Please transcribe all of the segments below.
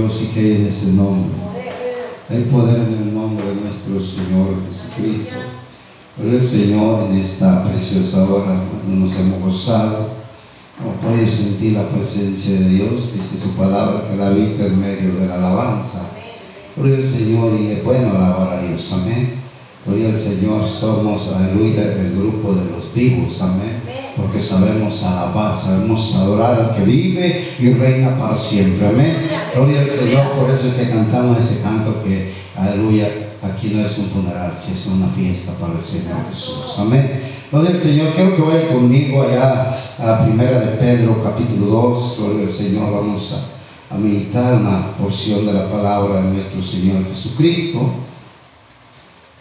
Dios y que en ese nombre. Hay poder en el nombre de nuestro Señor Jesucristo. Por el Señor en esta preciosa hora nos hemos gozado. Como puede sentir la presencia de Dios, dice su palabra que la habita en medio de la alabanza. Por el Señor y es bueno alabar a Dios. Amén. Gloria al Señor, somos, aleluya, el grupo de los vivos, amén. Porque sabemos alabar, sabemos adorar al que vive y reina para siempre, amén. Gloria al Señor, por eso es que cantamos ese canto que, aleluya, aquí no es un funeral, si es una fiesta para el Señor Jesús, amén. Gloria al Señor, quiero que vaya conmigo allá a primera de Pedro, capítulo 2, gloria al Señor, vamos a, a meditar una porción de la palabra de nuestro Señor Jesucristo.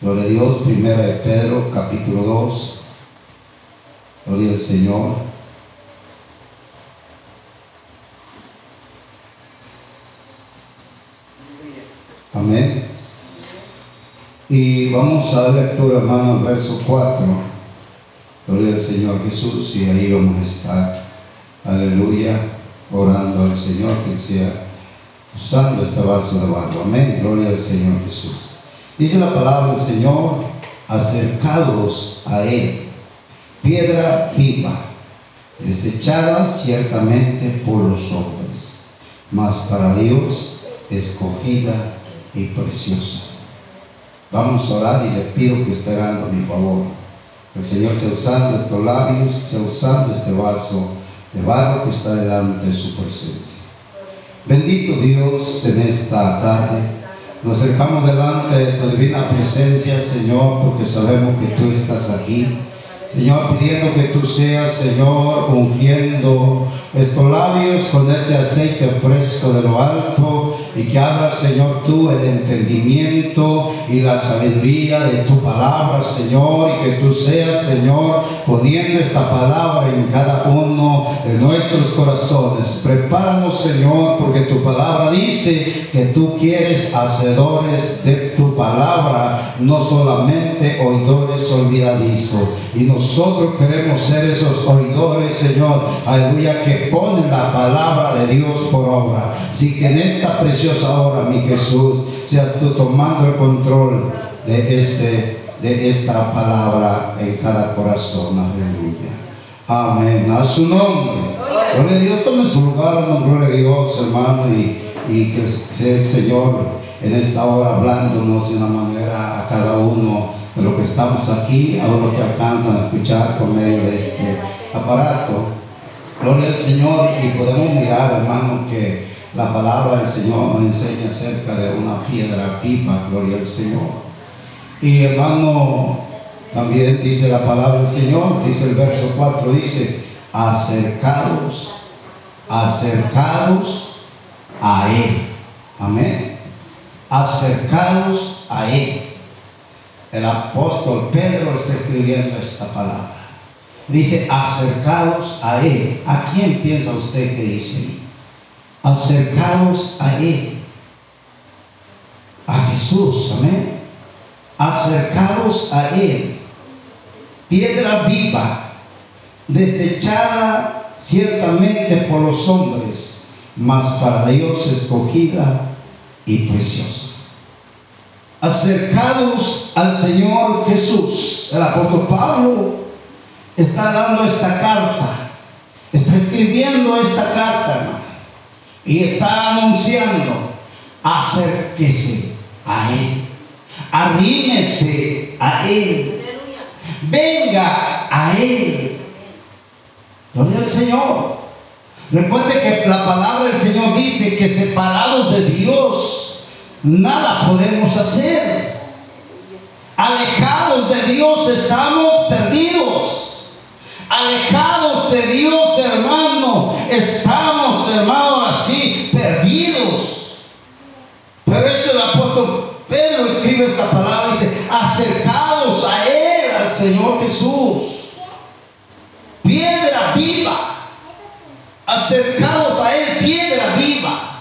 Gloria a Dios, primera de Pedro, capítulo 2. Gloria al Señor. Amén. Y vamos a dar lectura, hermano, al verso 4. Gloria al Señor Jesús. Y ahí vamos a estar. Aleluya. Orando al Señor que sea usando este vaso de barro. Amén. Gloria al Señor Jesús. Dice la palabra del Señor, acercados a Él, piedra viva, desechada ciertamente por los hombres, mas para Dios escogida y preciosa. Vamos a orar y le pido que esté dando mi favor. El Señor sea usando estos labios, sea usando este vaso de barro que está delante de su presencia. Bendito Dios en esta tarde. Nos acercamos delante de tu divina presencia, Señor, porque sabemos que tú estás aquí. Señor, pidiendo que tú seas, Señor, ungiendo estos labios con ese aceite fresco de lo alto y que abras, Señor, tú el entendimiento y la sabiduría de tu palabra, Señor, y que tú seas, Señor, poniendo esta palabra en cada uno de nuestros corazones. Prepáranos, Señor, porque tu palabra dice que tú quieres hacedores de tu palabra, no solamente oidores olvidadizos. Y nosotros queremos ser esos oidores, Señor, aleluya, que ponen la palabra de Dios por obra. Así que en esta preciosa hora, mi Jesús, seas tú tomando el control de, este, de esta palabra en cada corazón. Aleluya. Amén. A su nombre. Gloria a Dios, tome su lugar, gloria a Dios, hermano, y, y que sea el Señor en esta hora hablándonos de una manera a cada uno lo que estamos aquí, a los que alcanzan a escuchar por medio de este aparato. Gloria al Señor y podemos mirar, hermano, que la palabra del Señor nos enseña acerca de una piedra pipa, gloria al Señor. Y hermano, también dice la palabra del Señor, dice el verso 4, dice, acercados, acercados a Él. Amén. Acercados a Él. El apóstol Pedro está escribiendo esta palabra. Dice, acercados a Él. ¿A quién piensa usted que dice ahí? Acercados a Él. A Jesús, amén. Acercados a Él. Piedra viva, desechada ciertamente por los hombres, mas para Dios escogida y preciosa. Acercados al Señor Jesús, el apóstol Pablo está dando esta carta, está escribiendo esta carta, y está anunciando, acérquese a Él, arrímese a Él, venga a Él. Gloria al Señor. Recuerde que la palabra del Señor dice que separados de Dios, nada podemos hacer. Alejados de Dios estamos perdidos. Alejados de Dios, hermano, estamos, hermano, así perdidos. Pero eso el apóstol Pedro escribe esta palabra y dice, acercados a Él, al Señor Jesús. Piedra viva. Acercados a Él, piedra viva.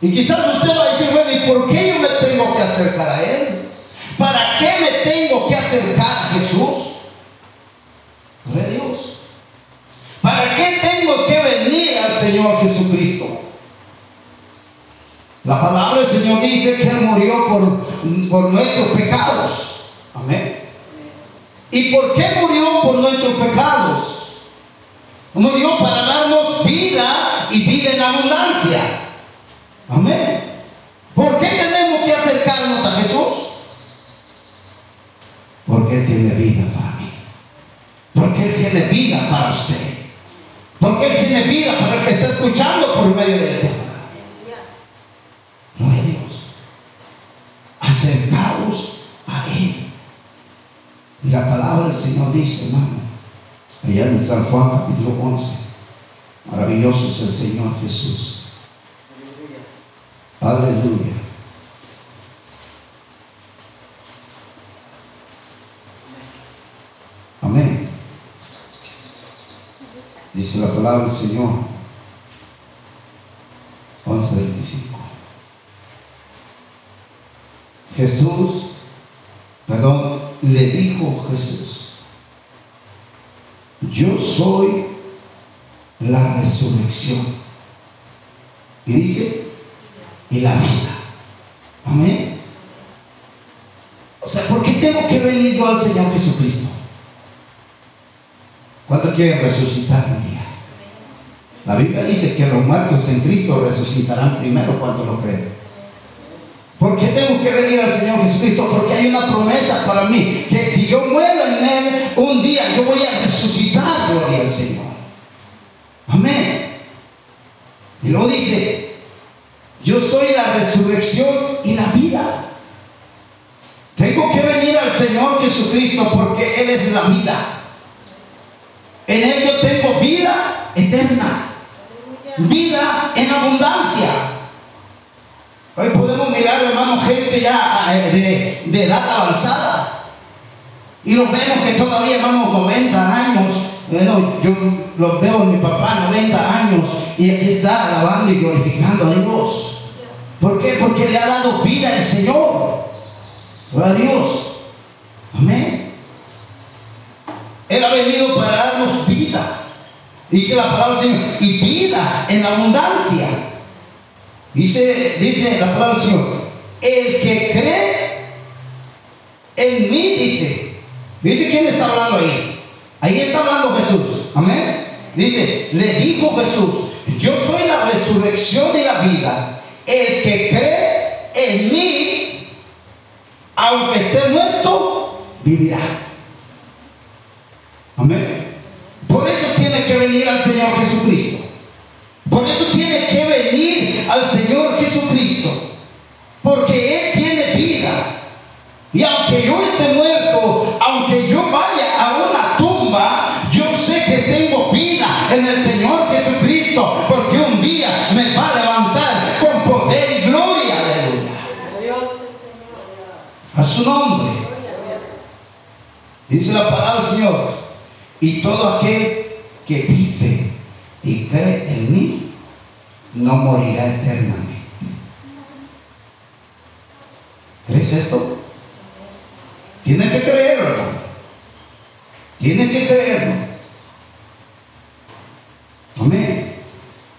Y quizás usted va a decir, bueno, ¿y por qué yo me tengo que acercar a Él? ¿Para qué me tengo que acercar a Jesús? Gloria Dios. ¿Para qué tengo que venir al Señor Jesucristo? La palabra del Señor dice que Él murió por, por nuestros pecados. Amén. ¿Y por qué murió por nuestros pecados? Murió para darnos vida y vida en abundancia. Amén. ¿Por qué tenemos que acercarnos a Jesús? Porque Él tiene vida para mí. Porque Él tiene vida para usted. Porque Él tiene vida para el que está escuchando por medio de este no hay Dios. Acercaos a Él. Y la palabra del Señor dice, hermano, allá en San Juan capítulo 11, maravilloso es el Señor Jesús. Aleluya. Amén. Dice la palabra del Señor. 11.25. Jesús, perdón, le dijo Jesús, yo soy la resurrección. Y dice, y la vida. Amén. O sea, ¿por qué tengo que venir yo al Señor Jesucristo? ¿Cuánto quieren resucitar un día? La Biblia dice que los muertos en Cristo resucitarán primero cuando lo creen. ¿Por qué tengo que venir al Señor Jesucristo? Porque hay una promesa para mí, que si yo muero en Él, un día yo voy a resucitar, gloria al Señor. Amén. Y luego dice, yo soy la resurrección y la vida. Tengo que venir al Señor Jesucristo porque Él es la vida. En Él yo tengo vida eterna. Vida en abundancia. Hoy podemos mirar, hermano, gente ya eh, de, edad avanzada. Y los vemos que todavía, hermano, 90 años. Bueno, yo los veo mi papá, 90 años. Y aquí está alabando y glorificando a Dios. ¿Por qué? Porque le ha dado vida al Señor. Gloria a Dios. Amén. Él ha venido para darnos vida. Dice la palabra del Señor. Y vida en abundancia. Dice, dice la palabra del Señor, el que cree en mí, dice, dice quién está hablando ahí. Ahí está hablando Jesús. Amén. Dice, le dijo Jesús, yo soy la resurrección y la vida. El que cree en mí, aunque esté muerto, vivirá. Y todo aquel que vive y cree en mí, no morirá eternamente. ¿Crees esto? Tienes que creerlo. Tienes que creerlo. Amén.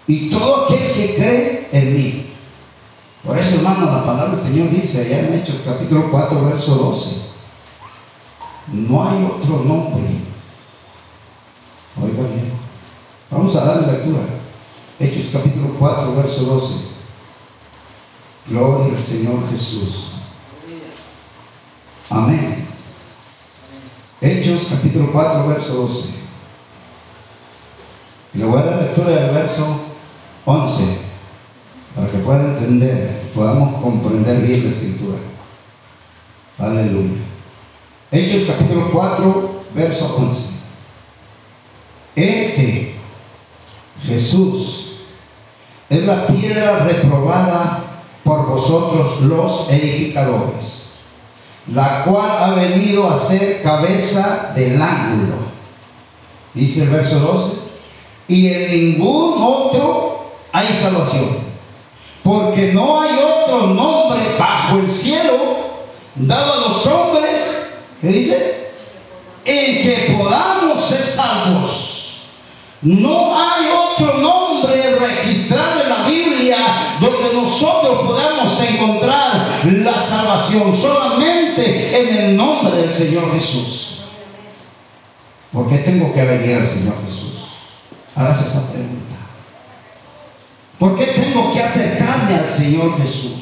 Y todo aquel que cree en mí. Por eso, hermano, la palabra del Señor dice allá en Hechos capítulo 4, verso 12. No hay otro nombre. Oiga bien. Vamos a darle lectura. Hechos capítulo 4, verso 12. Gloria al Señor Jesús. Amén. Hechos capítulo 4, verso 12. Y le voy a dar lectura del verso 11 para que puedan entender, podamos comprender bien la escritura. Aleluya. Hechos capítulo 4, verso 11. Este Jesús es la piedra reprobada por vosotros los edificadores, la cual ha venido a ser cabeza del ángulo. Dice el verso 12, y en ningún otro hay salvación, porque no hay otro nombre bajo el cielo dado a los hombres, ¿qué dice? En que podamos ser salvos. No hay otro nombre registrado en la Biblia donde nosotros podamos encontrar la salvación, solamente en el nombre del Señor Jesús. ¿Por qué tengo que venir al Señor Jesús? Hagas esa pregunta. ¿Por qué tengo que acercarme al Señor Jesús?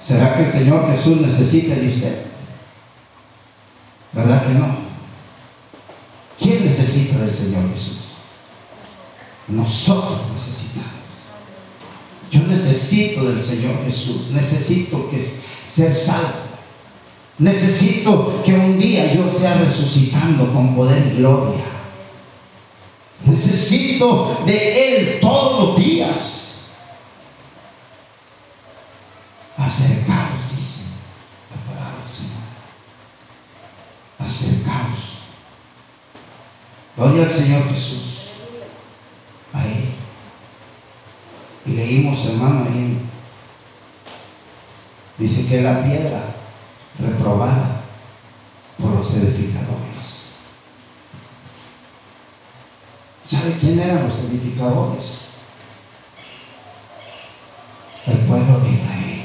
¿Será que el Señor Jesús necesita de usted? ¿Verdad que no? ¿Quién necesita del Señor Jesús? Nosotros necesitamos. Yo necesito del Señor Jesús. Necesito que ser salvo. Necesito que un día yo sea resucitando con poder y gloria. Necesito de Él todos los días. Acercaos, dice la palabra del Señor. Acercaos. Gloria al Señor Jesús. A Él. Y leímos, hermano, ahí. Dice que la piedra reprobada por los edificadores. ¿Sabe quién eran los edificadores? El pueblo de Israel.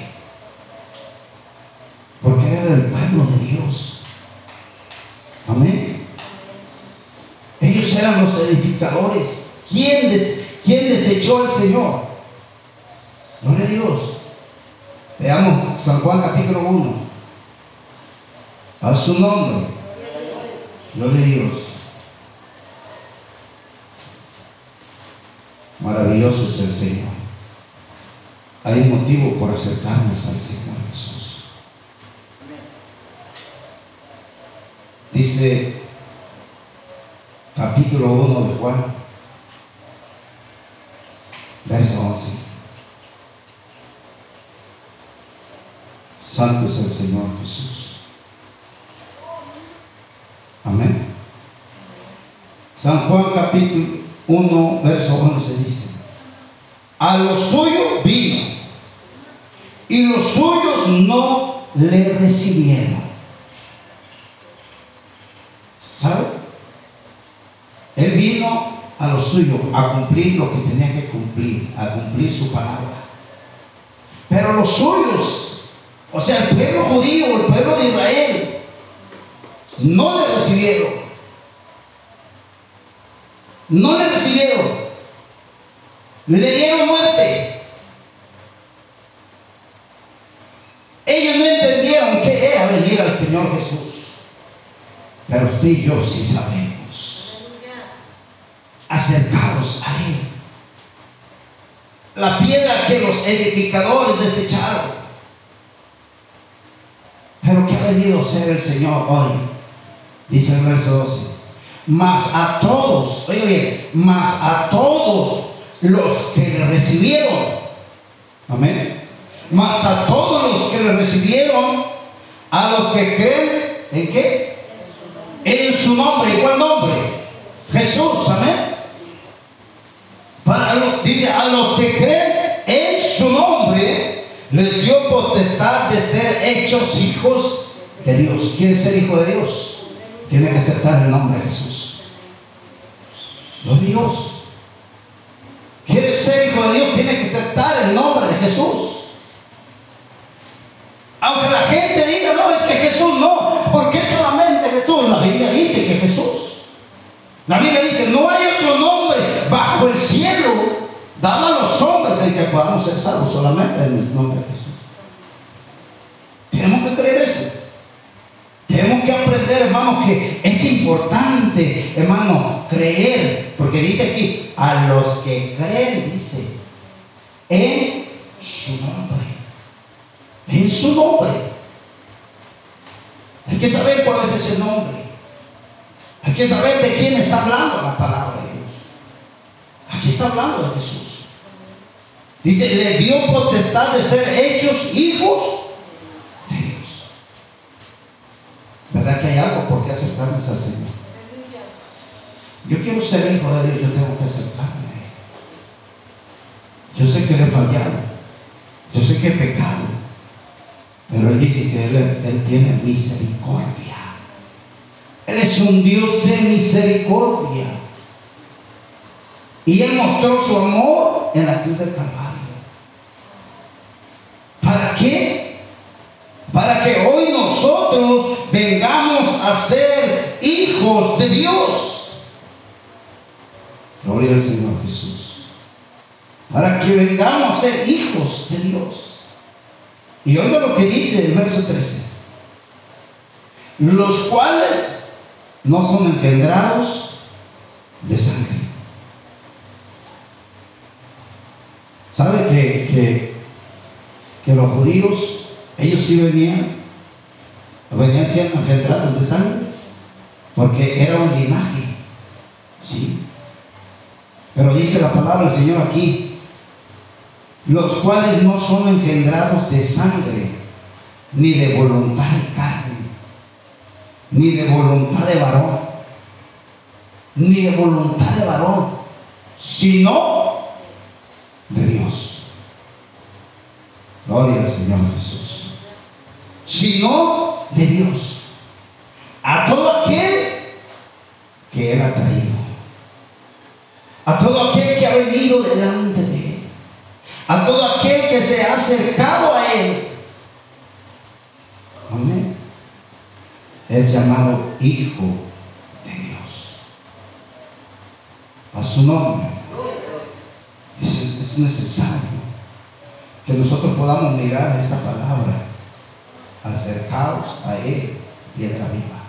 Porque era el pueblo de Dios. Amén. Ellos eran los edificadores. ¿Quién, des, quién desechó al Señor? Gloria a Dios. Veamos San Juan capítulo 1. A su nombre. Gloria a Dios. Maravilloso es el Señor. Hay un motivo por acercarnos al Señor Jesús. Dice capítulo 1 de Juan, verso 11. Santo es el Señor Jesús. Amén. San Juan capítulo 1, verso 11 dice, a lo suyo vino y los suyos no le recibieron. ¿Sabe? Él vino a lo suyo a cumplir lo que tenía que cumplir, a cumplir su palabra. Pero los suyos, o sea, el pueblo judío, el pueblo de Israel, no le recibieron. No le recibieron. Le dieron muerte. Ellos no entendieron qué era venir al Señor Jesús. Pero usted y yo sí sabemos. Acercaros a Él. La piedra que los edificadores desecharon. Pero que ha venido a ser el Señor hoy Dice el verso 12. Mas a todos, oye bien, mas a todos los que le recibieron. Amén. Mas a todos los que le recibieron, a los que creen, ¿en qué? En su nombre. ¿Y cuál nombre? Jesús. Amén. Para los, dice, los que creen en su nombre, les dio potestad de ser hechos hijos de Dios. ¿Quiere ser hijo de Dios? tiene que aceptar el nombre de Jesús. Los Dios. Quiere ser hijo de Dios, tiene que aceptar el nombre de Jesús. Aunque la gente diga, no, es que Jesús no, porque solamente Jesús. La Biblia dice que Jesús. La Biblia dice, no hay dado a los hombres en que podamos ser salvos, solamente en el nombre de Jesús. Tenemos que creer eso. Tenemos que aprender, hermano, que es importante, hermano, creer, porque dice aquí, a los que creen, dice, en su nombre, en su nombre. Hay que saber cuál es ese nombre. Hay que saber de quién está hablando la palabra de Dios. Aquí está hablando de Jesús. Dice, le dio potestad de ser hechos hijos ¿Verdad que hay algo por qué acercarnos al Señor? Yo quiero ser hijo de Dios, yo tengo que acercarme. Yo sé que le he fallado. Yo sé que he pecado. Pero Él dice que Él, tiene misericordia. Él es un Dios de misericordia. Y Él mostró su amor en la cruz del Calvario. ¿Para qué? Para que hoy nosotros vengamos a ser hijos de Dios. Gloria al Señor Jesús. Para que vengamos a ser hijos de Dios. Y oiga lo que dice el verso 13. Los cuales no son engendrados de sangre. ¿Sabe que, que, que los judíos, ellos sí venían, venían siendo engendrados de sangre? Porque era un linaje. ¿Sí? Pero dice la palabra del Señor aquí, los cuales no son engendrados de sangre, ni de voluntad de carne, ni de voluntad de varón, ni de voluntad de varón, sino de Dios. Gloria al Señor Jesús. Sino de Dios. A todo aquel que Él ha traído. A todo aquel que ha venido delante de Él. A todo aquel que se ha acercado a Él. Amén. Es llamado Hijo de Dios. A su nombre. Es, es necesario que nosotros podamos mirar esta palabra, acercaros a Él, piedra viva.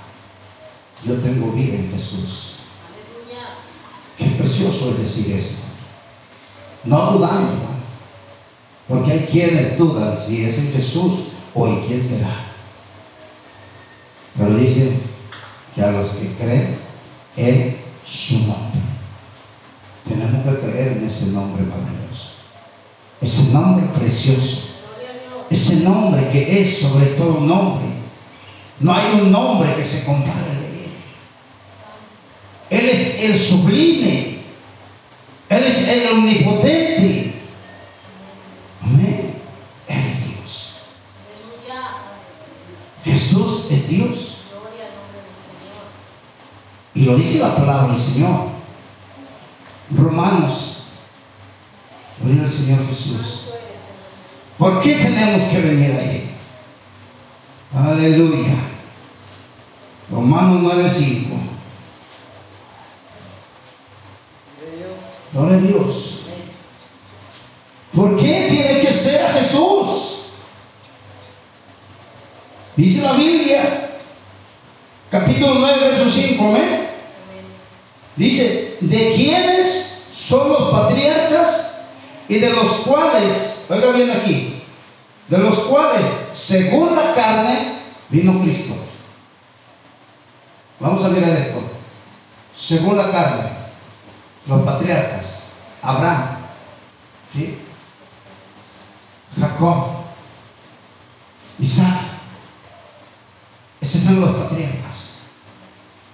Yo tengo vida en Jesús. Qué precioso es decir eso. No dudando, hermano. Porque hay quienes dudan si es en Jesús o en quién será. Pero dicen que a los que creen en su nombre. Tenemos que creer en ese nombre maravilloso. Ese nombre precioso. Ese nombre que es sobre todo nombre. No hay un nombre que se compare de él. Él es el sublime. Él es el omnipotente. Amén. Él es Dios. Jesús es Dios. Y lo dice la palabra del Señor. Romanos. Gloria al Señor Jesús. ¿Por qué tenemos que venir ahí? Aleluya. Romanos 9:5. Gloria a Dios. ¿Por qué tiene que ser Jesús? Dice la Biblia, capítulo 9, verso 5, amén. Dice, de quienes son los patriarcas y de los cuales, oiga bien aquí, de los cuales, según la carne, vino Cristo. Vamos a mirar esto. Según la carne, los patriarcas, Abraham, ¿sí? Jacob, Isaac, esos son los patriarcas.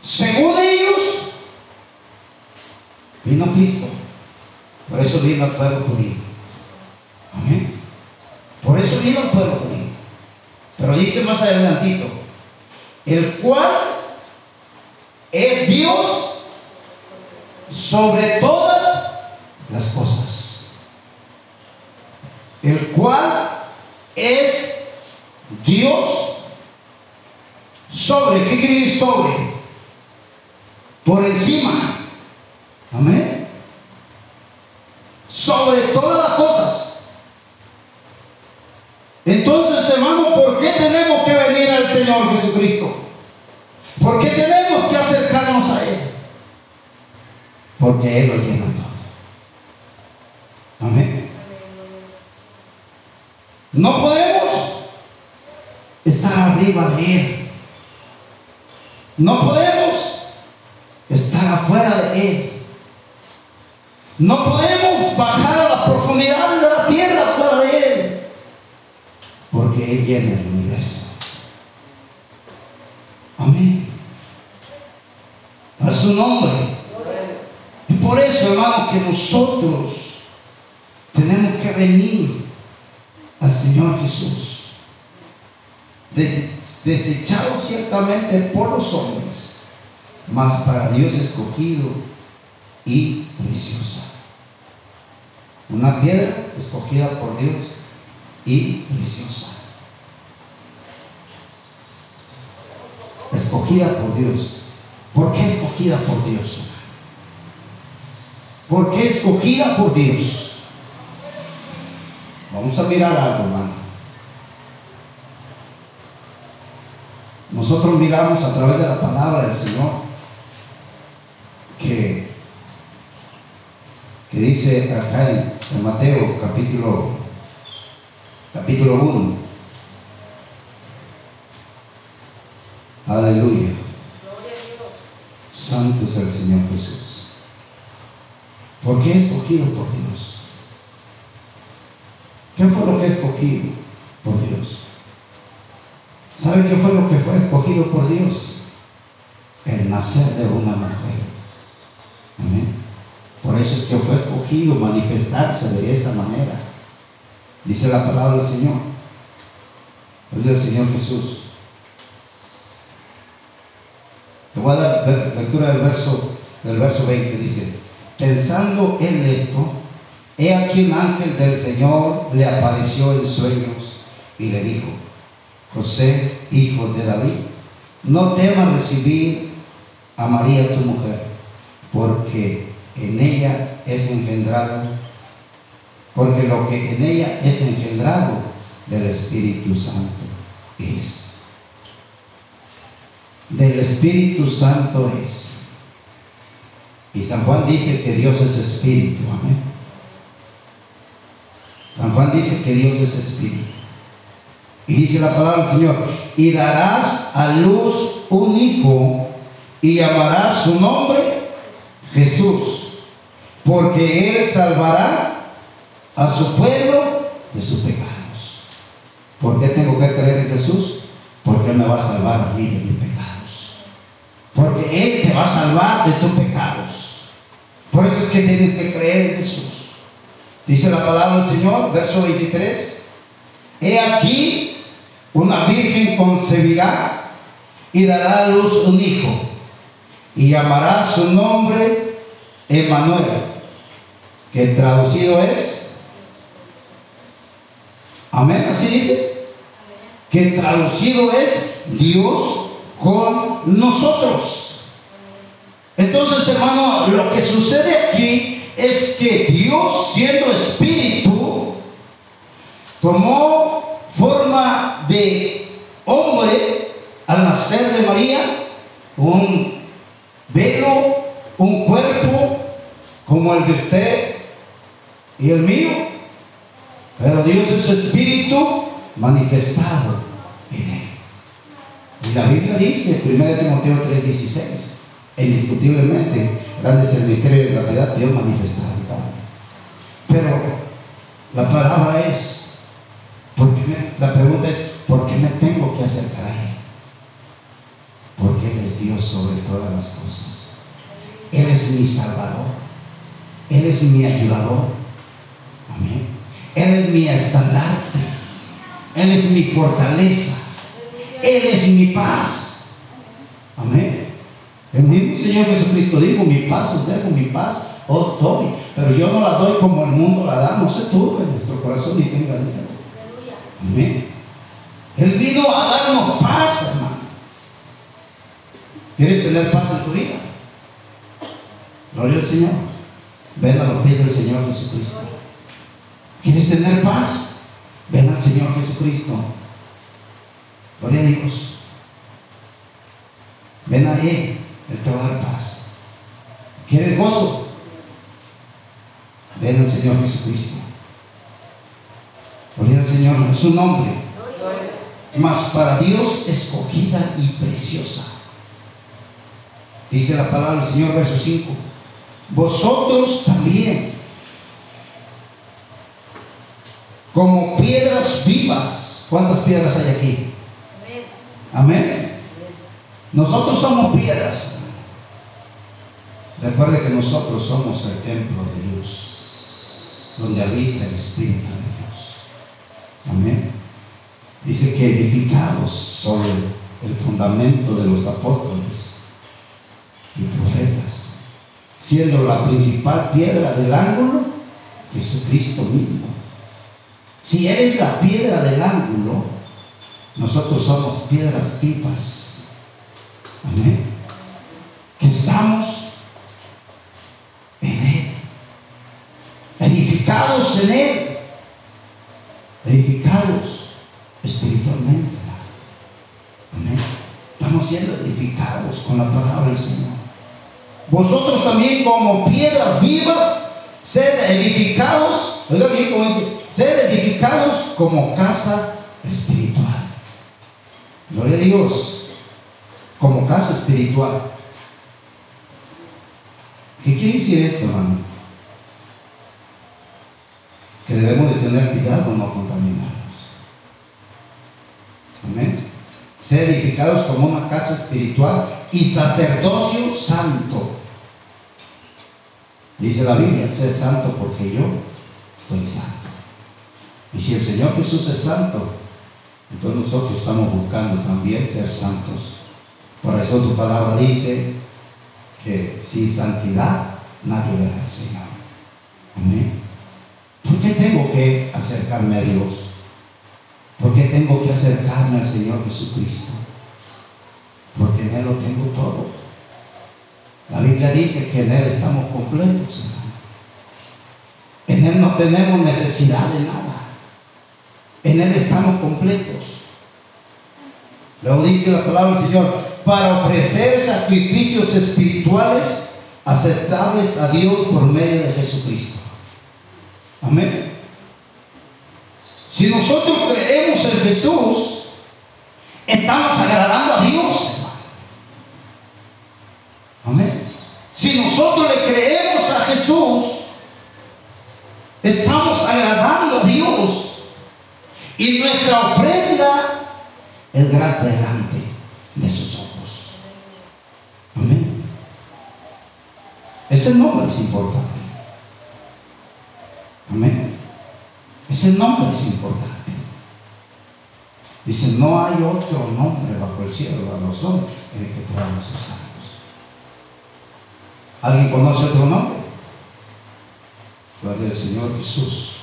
Según ellos, vino Cristo. Por eso vino al pueblo judío. Amén. Por eso vino al pueblo judío. Pero dice más adelantito, el cual es Dios sobre todas las cosas. El cual es Dios sobre, ¿qué quiere decir sobre? Por encima. Amén. Sobre todas las cosas. Entonces, hermano, ¿por qué tenemos que venir al Señor Jesucristo? ¿Por qué tenemos que acercarnos a Él? Porque Él lo llena todo. Amén. No podemos estar arriba de Él. No podemos estar afuera de Él. No podemos Él llena el universo. Amén. A su nombre. Y por eso, hermano, que nosotros tenemos que venir al Señor Jesús. Des- Desechado ciertamente por los hombres, mas para Dios escogido y preciosa. Una piedra escogida por Dios y preciosa. Escogida por Dios. ¿Por qué escogida por Dios? ¿Por qué escogida por Dios? Vamos a mirar algo, hermano. Nosotros miramos a través de la palabra del Señor que, que dice acá en, en Mateo capítulo, capítulo 1. Aleluya. Santo es el Señor Jesús. ¿Por qué escogido por Dios? ¿Qué fue lo que escogido por Dios? ¿Sabe qué fue lo que fue escogido por Dios? El nacer de una mujer. Amén. Por eso es que fue escogido manifestarse de esa manera. Dice la palabra del Señor. Es el Señor Jesús. Voy a dar lectura del verso, del verso 20. Dice, pensando en esto, he aquí un ángel del Señor le apareció en sueños y le dijo, José, hijo de David, no temas recibir a María tu mujer, porque en ella es engendrado, porque lo que en ella es engendrado del Espíritu Santo es. Del Espíritu Santo es. Y San Juan dice que Dios es Espíritu, amén. San Juan dice que Dios es Espíritu. Y dice la palabra del Señor, y darás a luz un hijo y llamarás su nombre Jesús, porque él salvará a su pueblo de sus pecados. ¿Por qué tengo que creer en Jesús? Porque Él me va a salvar a mí de mis pecados. Porque Él te va a salvar de tus pecados. Por eso es que tienes que creer en Jesús. Dice la palabra del Señor, verso 23. He aquí una virgen concebirá y dará a luz un hijo y llamará su nombre Emanuel, que traducido es, amén, así dice, que traducido es Dios con nosotros. Entonces, hermano, lo que sucede aquí es que Dios, siendo espíritu, tomó forma de hombre al nacer de María, un velo, un cuerpo como el de usted y el mío, pero Dios es espíritu manifestado en él. La Biblia dice, 1 Timoteo 3:16, indiscutiblemente, grande es el misterio de la piedad, Dios manifestado. Pero la palabra es la pregunta es, ¿por qué me tengo que acercar a Él? Porque Él es Dios sobre todas las cosas. Él es mi salvador. Él es mi ayudador. Amén. Él es mi estandarte. Él es mi fortaleza. Él es mi paz. Amén. El mismo Señor Jesucristo dijo, mi paz os dejo, mi paz os doy. Pero yo no la doy como el mundo la da. No se turbe nuestro corazón ni tenga miedo. Amén. Él vino a darnos paz, hermano. ¿Quieres tener paz en tu vida? Gloria al Señor. Ven a los pies del Señor Jesucristo. ¿Quieres tener paz? Ven al Señor Jesucristo. A Dios. Ven a Él. Él te va a dar paz. ¿Quieres gozo? Ven al Señor Jesucristo. Gloria al Señor, su nombre. Mas para Dios escogida y preciosa. Dice la palabra del Señor, verso 5. Vosotros también, como piedras vivas. ¿Cuántas piedras hay aquí? Amén. Nosotros somos piedras. Recuerde que nosotros somos el templo de Dios, donde habita el Espíritu de Dios. Amén. Dice que edificados sobre el fundamento de los apóstoles y profetas, siendo la principal piedra del ángulo Jesucristo mismo. Si Él es la piedra del ángulo, nosotros somos piedras pipas. Amén. Que estamos en Él, edificados en Él, edificados espiritualmente. Amén. Estamos siendo edificados con la palabra del Señor. Vosotros también como piedras vivas, sed edificados, oiga bien cómo dice, sed edificados como casa espiritual. Gloria a Dios, como casa espiritual. ¿Qué quiere decir esto, hermano? Que debemos de tener cuidado no contaminarnos. Amén. Ser edificados como una casa espiritual y sacerdocio santo. Dice la Biblia, sé santo porque yo soy santo. Y si el Señor Jesús es santo, entonces nosotros estamos buscando también ser santos. Por eso tu palabra dice que sin santidad nadie verá al Señor. Amén. ¿Por qué tengo que acercarme a Dios? ¿Por qué tengo que acercarme al Señor Jesucristo? Porque en Él lo tengo todo. La Biblia dice que en Él estamos completos. En Él no tenemos necesidad de nada. En Él estamos completos. Luego dice la palabra del Señor, para ofrecer sacrificios espirituales aceptables a Dios por medio de Jesucristo. Amén. Si nosotros creemos en Jesús, estamos agradando a Dios, Amén. Si nosotros le creemos a Jesús, estamos agradando a Dios. Y nuestra ofrenda es grata delante de sus ojos. Amén. Ese nombre es importante. Amén. Ese nombre es importante. Dice, no hay otro nombre bajo el cielo a los hombres en el que podamos ser salvos. ¿Alguien conoce otro nombre? Gloria al Señor Jesús.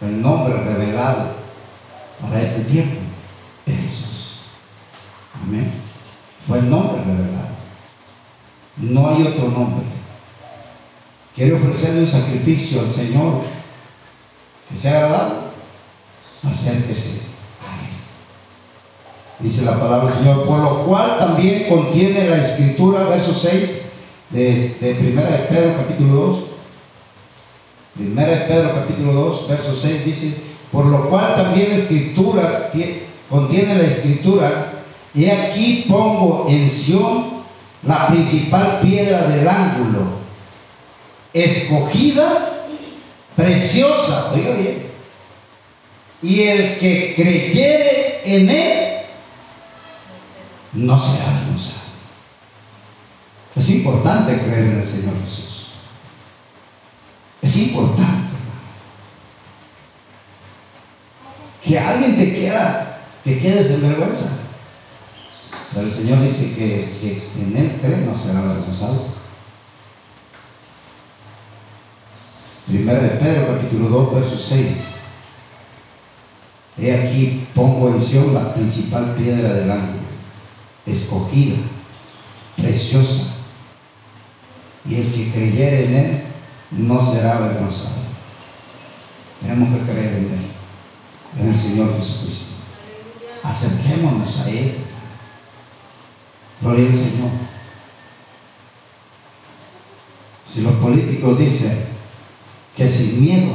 El nombre revelado para este tiempo es Jesús. Amén. Fue el nombre revelado. No hay otro nombre. Quiere ofrecerle un sacrificio al Señor que sea agradable. Acérquese dice la palabra del Señor, por lo cual también contiene la escritura, verso 6 de, de Primera de Pedro capítulo 2, Primera de Pedro capítulo 2, verso 6 dice, por lo cual también la escritura contiene la escritura, y aquí pongo en Sión la principal piedra del ángulo, escogida, preciosa, oiga bien, y el que creyere en él, no será avergonzado. Es importante creer en el Señor Jesús. Es importante que alguien te quiera que quedes en vergüenza. Pero el Señor dice que, que en Él cree no será avergonzado. Primero de Pedro capítulo 2, verso 6. He aquí pongo en Sion la principal piedra del ángulo escogida, preciosa. Y el que creyere en Él no será avergonzado. Tenemos que creer en Él, en el Señor Jesucristo. Acerquémonos a Él. Gloria al Señor. Si los políticos dicen que sin miedo,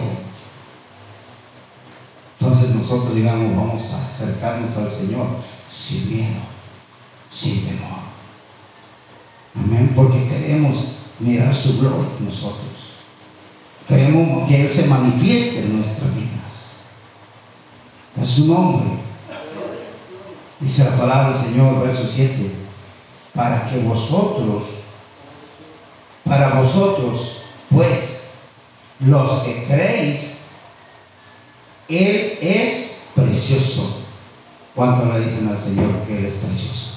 entonces nosotros digamos, vamos a acercarnos al Señor sin miedo sin temor. Amén, porque queremos mirar su gloria nosotros. Queremos que Él se manifieste en nuestras vidas. Es su nombre. Dice la palabra del Señor, verso 7, para que vosotros, para vosotros, pues, los que creéis, Él es precioso. ¿Cuánto le dicen al Señor que Él es precioso?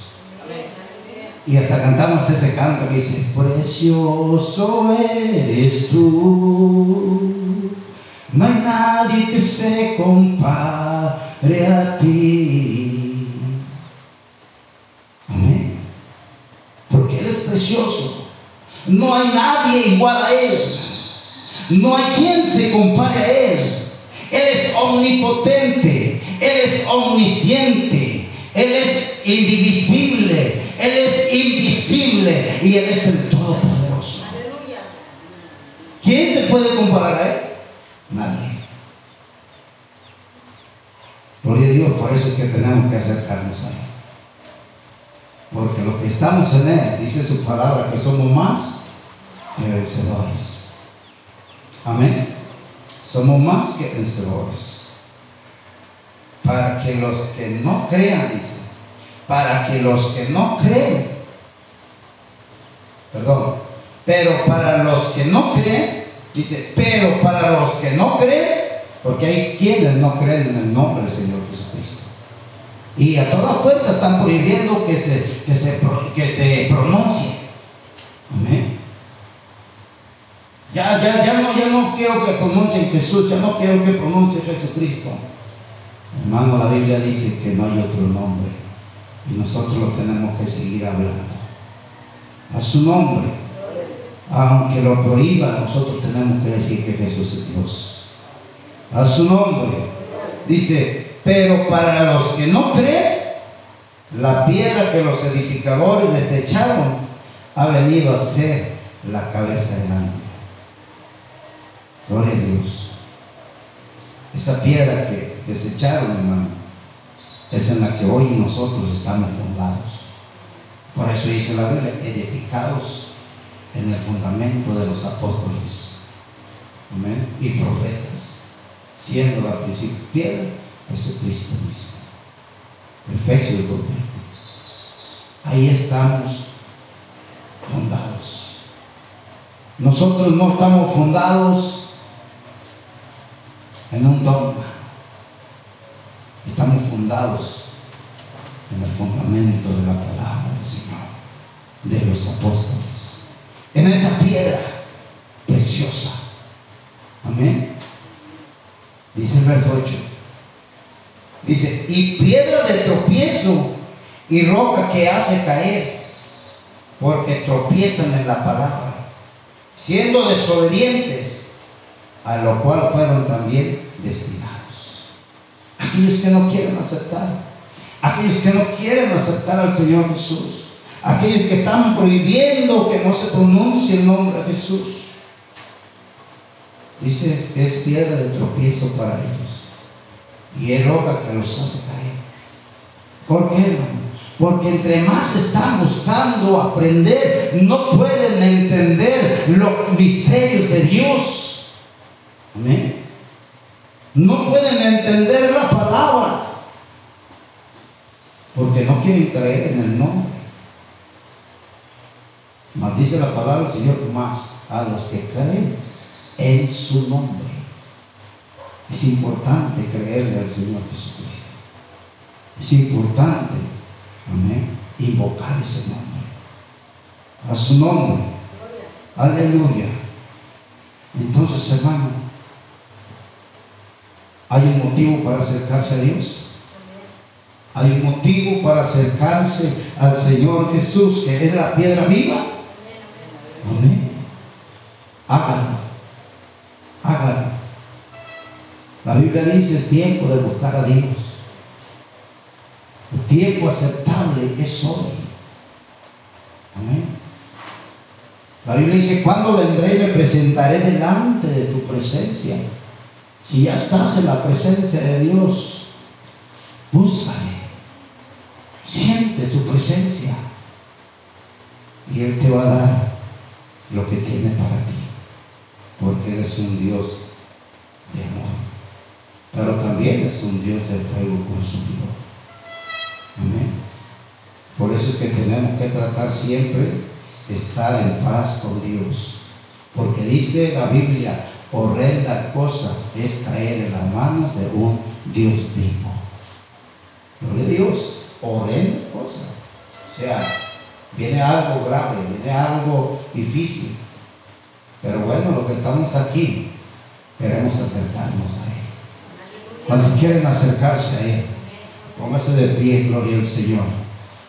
Y hasta cantamos ese canto que dice, precioso eres tú. No hay nadie que se compare a ti. Amén. Porque Él es precioso. No hay nadie igual a Él. No hay quien se compare a Él. Él es omnipotente. Él es omnisciente. Él es indivisible. Él es invisible. Y Él es el Todopoderoso. ¿Quién se puede comparar a Él? Nadie. Gloria a Dios, por eso es que tenemos que acercarnos a Él. Porque los que estamos en Él, dice su palabra, que somos más que vencedores. Amén. Somos más que vencedores. Para que los que no crean, dice, para que los que no creen, perdón, pero para los que no creen, dice, pero para los que no creen, porque hay quienes no creen en el nombre del Señor Jesucristo. Y a toda fuerza están prohibiendo que se, que se, que se pronuncie. Amén. Ya, ya, ya, no, ya no quiero que pronuncien Jesús, ya no quiero que pronuncie Jesucristo. Hermano, la Biblia dice que no hay otro nombre. Y nosotros lo tenemos que seguir hablando. A su nombre. Aunque lo prohíba, nosotros tenemos que decir que Jesús es Dios. A su nombre. Dice, pero para los que no creen, la piedra que los edificadores desecharon ha venido a ser la cabeza del ángel. Gloria a Dios. Esa piedra que desecharon, hermano, es en la que hoy nosotros estamos fundados. Por eso dice la Biblia, edificados en el fundamento de los apóstoles amén, y profetas, siendo la principio piedra Jesucristo mismo. Efesios 2.20. Ahí estamos fundados. Nosotros no estamos fundados en un dogma. Estamos fundados en el fundamento de la palabra del Señor, de los apóstoles. En esa piedra preciosa. Amén. Dice el verso 8. Dice, y piedra de tropiezo y roca que hace caer, porque tropiezan en la palabra, siendo desobedientes, a lo cual fueron también destinados. Aquellos que no quieren aceptar, aquellos que no quieren aceptar al Señor Jesús, aquellos que están prohibiendo que no se pronuncie el nombre de Jesús. Dice que es piedra de tropiezo para ellos y es roca que los hace caer. ¿Por qué, hermano? Porque entre más están buscando aprender, no pueden entender los misterios de Dios. Amén. No pueden entender la palabra. Porque no quieren creer en el nombre. Mas dice la palabra del Señor más a los que creen en su nombre. Es importante creerle al Señor Jesucristo. Es importante, amén, invocar ese nombre. A su nombre. Aleluya. Entonces, hermano, hay un motivo para acercarse a Dios. Hay un motivo para acercarse al Señor Jesús, que es la piedra viva. Amén. Hágalo. Hágalo. La Biblia dice es tiempo de buscar a Dios. El tiempo aceptable es hoy. Amén. La Biblia dice, cuando vendré y me presentaré delante de tu presencia. Si ya estás en la presencia de Dios, búscale. Siente su presencia. Y Él te va a dar lo que tiene para ti. Porque Él es un Dios de amor pero también es un Dios de fuego consumidor. Amén. Por eso es que tenemos que tratar siempre de estar en paz con Dios. Porque dice la Biblia, horrenda cosa es caer en las manos de un Dios vivo. No le Dios, horrenda cosa. O sea, Viene algo grave, viene algo difícil. Pero bueno, lo que estamos aquí, queremos acercarnos a Él. Cuando quieren acercarse a Él, póngase de pie, gloria al Señor.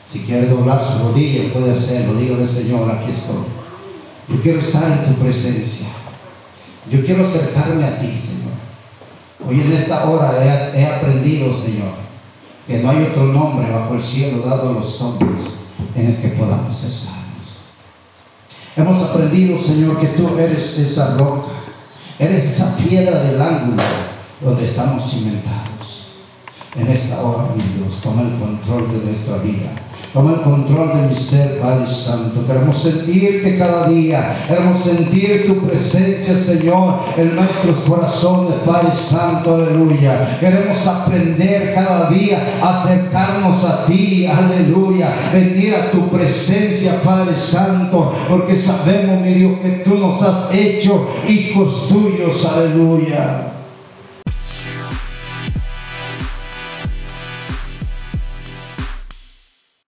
Si quiere doblar su rodilla, puede hacerlo. Dígale, Señor, aquí estoy. Yo quiero estar en tu presencia. Yo quiero acercarme a ti, Señor. Hoy en esta hora he, aprendido, Señor, que no hay otro nombre bajo el cielo dado a los hombres en el que podamos ser salvos. Hemos aprendido, Señor, que tú eres esa roca, eres esa piedra del ángulo donde estamos cimentados. En esta hora, mi Dios, toma el control de nuestra vida. Toma el control de mi ser, Padre Santo. Queremos sentirte cada día. Queremos sentir tu presencia, Señor, en nuestros corazones, Padre Santo. Aleluya. Queremos aprender cada día a acercarnos a ti. Aleluya. Venir a tu presencia, Padre Santo. Porque sabemos, mi Dios, que tú nos has hecho hijos tuyos. Aleluya.